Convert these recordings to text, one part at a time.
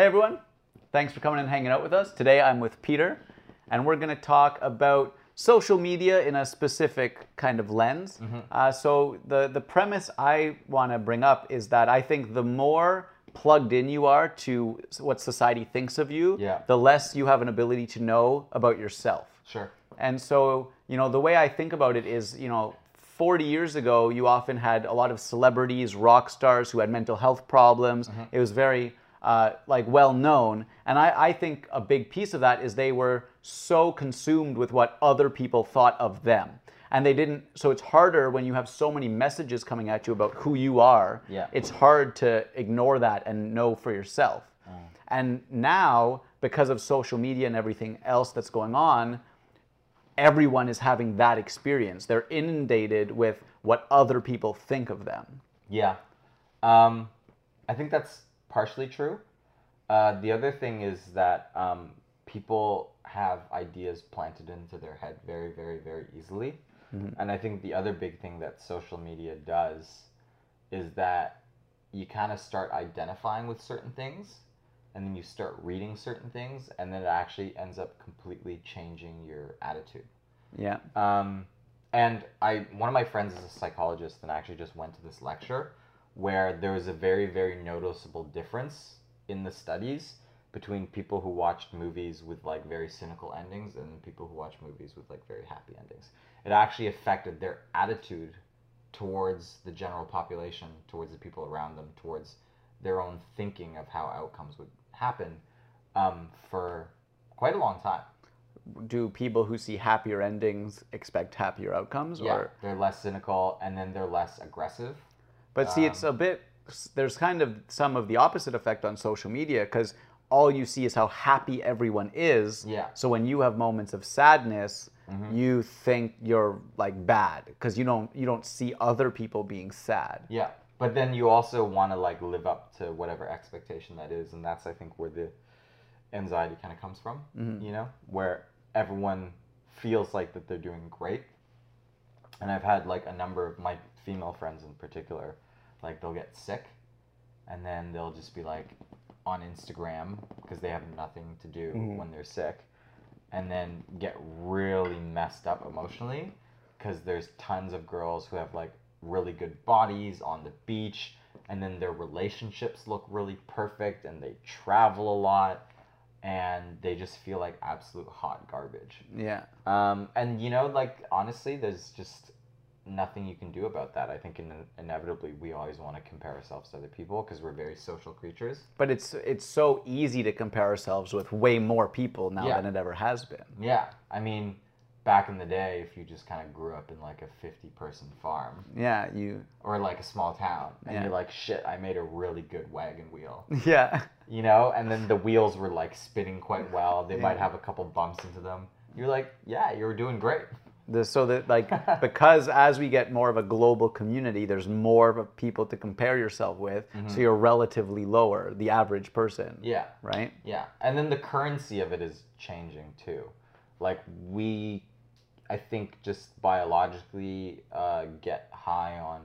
Hey everyone, thanks for coming and hanging out with us. Today I'm with Peter, and we're going to talk about social media in a specific kind of lens. Uh, so the the premise I want to bring up is that I think the more plugged in you are to what society thinks of you, Yeah. the less you have an ability to know about yourself. Sure. And so, you know, the way I think about it is, you know, 40 years ago, you often had a lot of celebrities, rock stars who had mental health problems. It was very, uh, like, well known. And I, I think a big piece of that is they were so consumed with what other people thought of them. And they didn't, so it's harder when you have so many messages coming at you about who you are. Yeah. It's hard to ignore that and know for yourself. And now, because of social media and everything else that's going on, everyone is having that experience. They're inundated with what other people think of them. Yeah. Um, I think that's partially true. Uh, the other thing is that um, people have ideas planted into their head very, very, very easily. And I think the other big thing that social media does is that you kind of start identifying with certain things and then you start reading certain things and then it actually ends up completely changing your attitude. Yeah. Um, and I, one of my friends is a psychologist, and I actually just went to this lecture where there was a very, very noticeable difference in the studies between people who watched movies with like very cynical endings and people who watched movies with like very happy endings. It actually affected their attitude towards the general population, towards the people around them, towards their own thinking of how outcomes would happen um, for quite a long time. Do people who see happier endings expect happier outcomes? Yeah, Or they're less cynical and then they're less aggressive. But see, it's a um, bit. There's kind of some of the opposite effect on social media because all you see is how happy everyone is. Yeah. So when you have moments of sadness, mm-hmm. you think you're like bad because you don't you don't see other people being sad. Yeah, but then you also want to like live up to whatever expectation that is, and that's I think where the anxiety kind of comes from. Mm-hmm. You know, where everyone feels like that they're doing great, and I've had like a number of my female friends in particular, like they'll get sick, and then they'll just be like on Instagram because they have nothing to do mm-hmm. when they're sick, and then get really messed up emotionally because there's tons of girls who have like really good bodies on the beach and then their relationships look really perfect and they travel a lot and they just feel like absolute hot garbage Yeah. um, and you know like honestly there's just nothing you can do about that i think in, inevitably we always want to compare ourselves to other people because we're very social creatures But it's it's so easy to compare ourselves with way more people now Yeah. than it ever has been. yeah i mean back in the day if you just kind of grew up in like a 50 person farm. Yeah, you or like a small town and Yeah. you're like shit i made a really good wagon wheel. Yeah. you know? And then the wheels were like spinning quite well. They might have a couple bumps into them. You're like yeah you were doing great. The, so that like because as we get more of a global community, there's more of people to compare yourself with, so mm-hmm. you're relatively lower, the average person. yeah. Right? yeah. And then the currency of it is changing too. Like we i think just biologically uh, get high on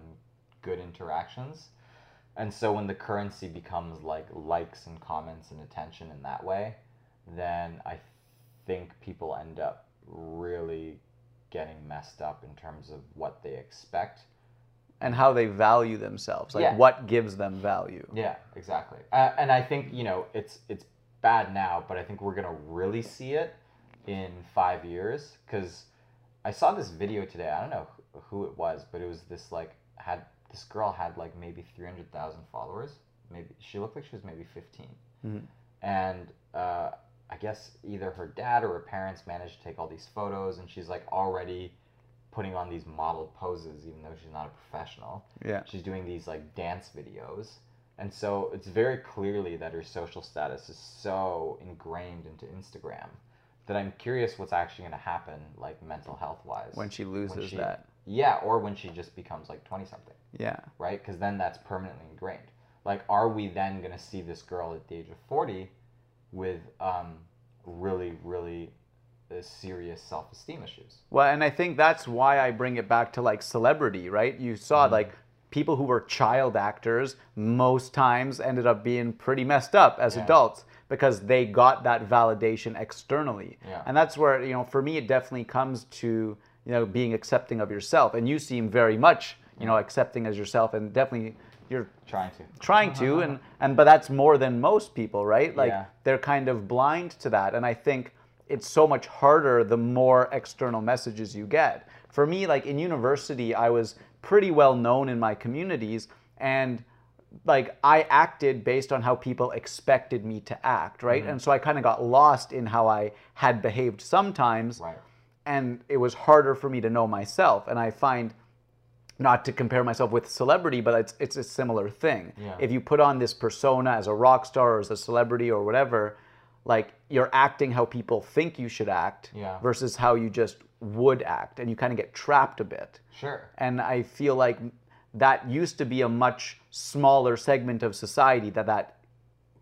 good interactions and so when the currency becomes like likes and comments and attention in that way then i think people end up really getting messed up in terms of what they expect And how they value themselves, like Yeah. what gives them value. Yeah, exactly. Uh, and I think you know it's it's bad now, but I think we're gonna really see it in five years because I saw this video today. I don't know who- it was, but it was this like had this girl had like maybe three hundred thousand followers. Maybe she looked like she was maybe 15 Mhm. and uh, I guess either her dad or her parents managed to take all these photos, and she's like already putting on these model poses, even though she's not a professional Yeah. she's doing these like dance videos and so it's very clearly that her social status is so ingrained into instagram that i'm curious what's actually going to happen like mental health wise When she loses she- that. yeah or when she just becomes like 20 something Yeah. right because then that's permanently ingrained like are we then going to see this girl at the age of 40 with um, really really uh, serious self-esteem issues Well, and I think that's why I bring it back to like celebrity, right? You saw like people who were child actors most times ended up being pretty messed up as Yeah. adults because they got that validation externally. Yeah. And that's where, you know, for me it definitely comes to, you know, being accepting of yourself. And you seem very much, you know, accepting as yourself and definitely you're Trying to. trying to and and but that's more than most people right like Yeah. they're kind of blind to that and i think it's so much harder the more external messages you get for me like in university i was pretty well known in my communities and like i acted based on how people expected me to act right Mm-hmm. and so i kind of got lost in how i had behaved sometimes Right. and it was harder for me to know myself and i find not to compare myself with celebrity but it's it's a similar thing Yeah. if you put on this persona as a rock star or as a celebrity or whatever like you're acting how people think you should act Yeah. versus how you just would act and you kind of get trapped a bit Sure. and i feel like that used to be a much smaller segment of society that that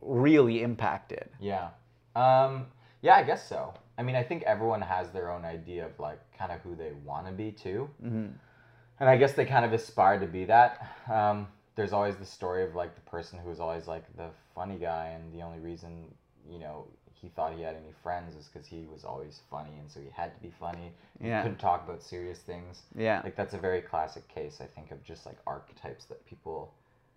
really impacted Yeah. Um, yeah, I guess so. I mean, I think everyone has their own idea of like kind of who they want to be too. Mm-hmm. And I guess they kind of aspire to be that. Um, there's always the story of like the person who's always like the funny guy, and the only reason, you know, he thought he had any friends is because he was always funny, and so he had to be funny. He Yeah. couldn't talk about serious things. Yeah. Like that's a very classic case, I think, of just like archetypes that people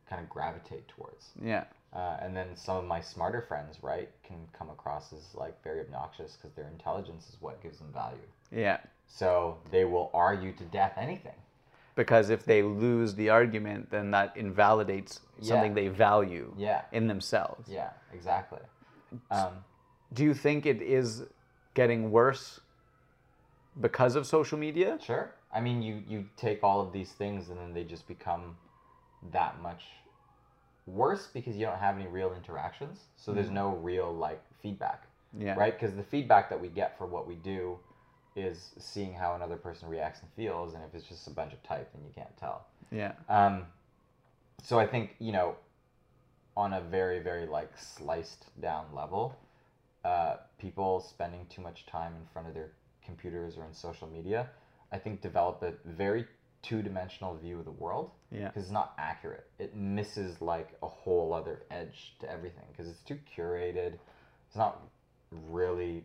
kind of gravitate towards. yeah Uh, and then some of my smarter friends, right, can come across as like very obnoxious because their intelligence is what gives them value. yeah So they will argue to death anything. because if they lose the argument then that invalidates something they value Yeah. in themselves Yeah, exactly. Um, do you think it is getting worse because of social media sure. I mean, you you take all of these things and then they just become that much worse because you don't have any real interactions. So there's no real like feedback. yeah right? Because the feedback that we get for what we do is seeing how another person reacts and feels, and if it's just a bunch of type, then you can't tell. yeah Um, so I think you know, on a very very like sliced down level, uh, people spending too much time in front of their computers or in social media, I think develop a very two dimensional view of the world yeah because it's not accurate. It misses like a whole other edge to everything because it's too curated. It's not really,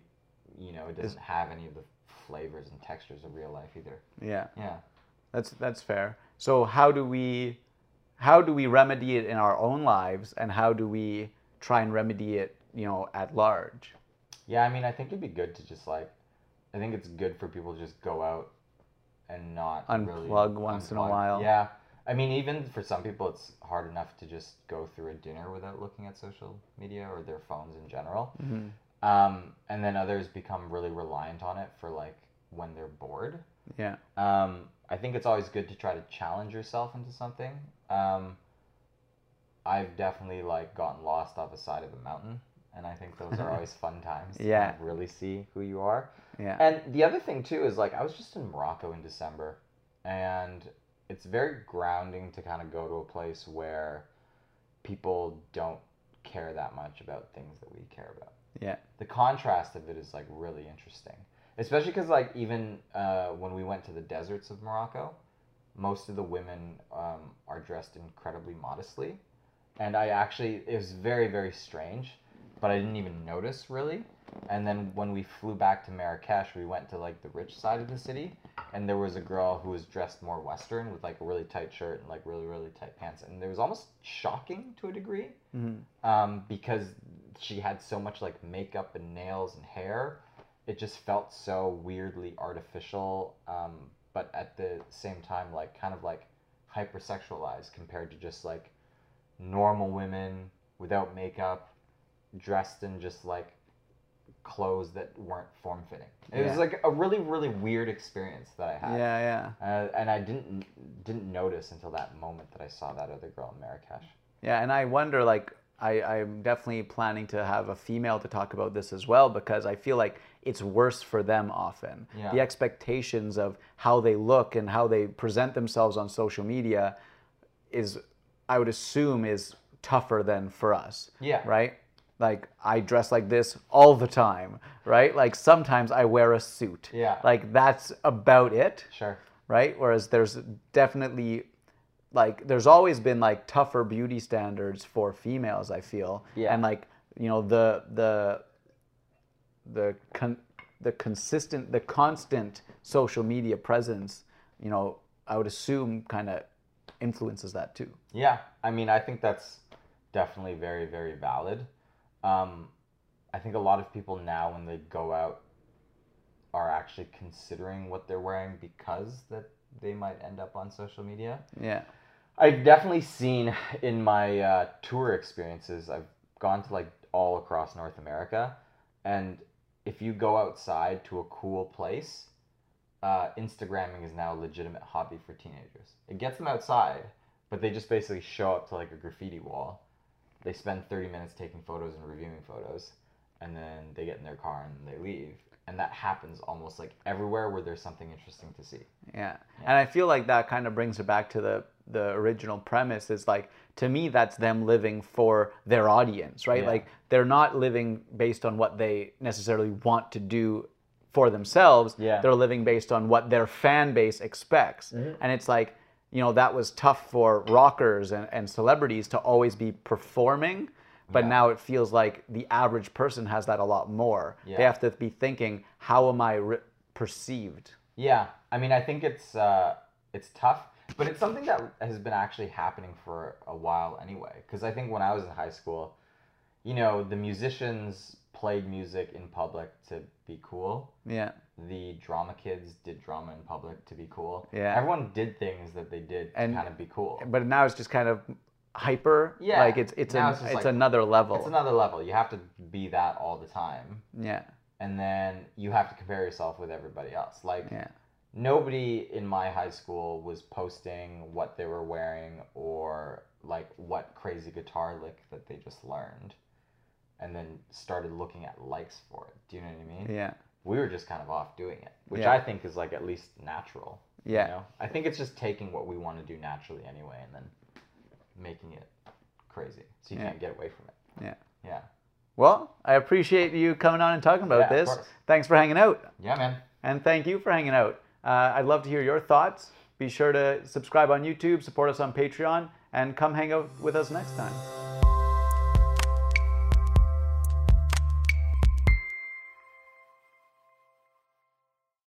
you know, it doesn't have any of the flavors and textures of real life either. yeah Yeah. that's that's fair so how do we how do we remedy it in our own lives and how do we try and remedy it you know at large Yeah, I mean, I think it'd be good to just like, I think it's good for people to just go out and not really Unplug once in a while. Yeah. I mean, even for some people, it's hard enough to just go through a dinner without looking at social media or their phones in general. Mm-hmm. Um, and then others become really reliant on it for like when they're bored. Yeah Um, I think it's always good to try to challenge yourself into something. Um, I've definitely like gotten lost off the side of a mountain, and I think those are always fun times. To Yeah. kind of really see who you are. yeah And the other thing too is like I was just in Morocco in December, and it's very grounding to kind of go to a place where people don't care that much about things that we care about yeah the contrast of it is like really interesting especially because like even uh, when we went to the deserts of morocco most of the women um, are dressed incredibly modestly. And i actually it was very very strange but i didn't even notice really. And then when we flew back to marrakesh we went to like the rich side of the city and there was a girl who was dressed more western with like a really tight shirt and like really really tight pants. And it was almost shocking to a degree um, because she had so much like makeup and nails and hair. It just felt so weirdly artificial, um, but at the same time, like kind of like hypersexualized compared to just like normal women without makeup, dressed in just like clothes that weren't form fitting. It Yeah. was like a really really weird experience that I had. yeah yeah Uh, and I didn't didn't notice until that moment that I saw that other girl in Marrakesh. Yeah, and I wonder, like, I, I'm definitely planning to have a female to talk about this as well because I feel like it's worse for them often. Yeah. The expectations of how they look and how they present themselves on social media is, I would assume, is tougher than for us. Yeah. Right? Like, I dress like this all the time, right? Like, sometimes I wear a suit. Yeah. Like, that's about it Sure. right? Whereas there's definitely like there's always been like tougher beauty standards for females. I feel. Yeah. And like you know the the the con- the consistent the constant social media presence. You know, I would assume kind of influences that too. Yeah, I mean, I think that's definitely very, very valid. Um, I think a lot of people now, when they go out, are actually considering what they're wearing because that they might end up on social media. Yeah. I've definitely seen in my uh, tour experiences, I've gone to like all across North America, and if you go outside to a cool place, uh, Instagramming is now a legitimate hobby for teenagers. It gets them outside, but they just basically show up to like a graffiti wall. They spend 30 minutes taking photos and reviewing photos, and then they get in their car and they leave. And that happens almost like everywhere where there's something interesting to see. Yeah. And I feel like that kind of brings it back to the the original premise is like to me that's them living for their audience, right? Yeah. Like they're not living based on what they necessarily want to do for themselves. Yeah. They're living based on what their fan base expects. Mm-hmm. And it's like, you know, that was tough for rockers and, and celebrities to always be performing. But Yeah. now it feels like the average person has that a lot more. They have to be thinking, how am I re- perceived? Yeah, I mean, I think it's uh, it's tough, but it's something that has been actually happening for a while anyway. Because I think when I was in high school, you know, the musicians played music in public to be cool. Yeah. The drama kids did drama in public to be cool. Yeah. everyone did things that they did to And- kind of be cool. but now it's just kind of hyper. Yeah, like it's it's now an, it's it's, like- another level. It's another level. You have to be that all the time, yeah, and then you have to compare yourself with everybody else. Like. yeah, nobody in my high school was posting what they were wearing or like what crazy guitar lick that they just learned and then started looking at likes for it. Do you know what I mean? yeah, We were just kind of off doing it, which Yeah. I think is like at least natural. Yeah. You know? I think it's just taking what we want to do naturally anyway and then making it crazy so you Yeah. can't get away from it. yeah. Yeah. Well, I appreciate you coming on and talking about Yeah, this. Thanks for hanging out, Yeah, man. and thank you for hanging out. Uh, I'd love to hear your thoughts. Be sure to subscribe on YouTube, support us on Patreon, and come hang out with us next time.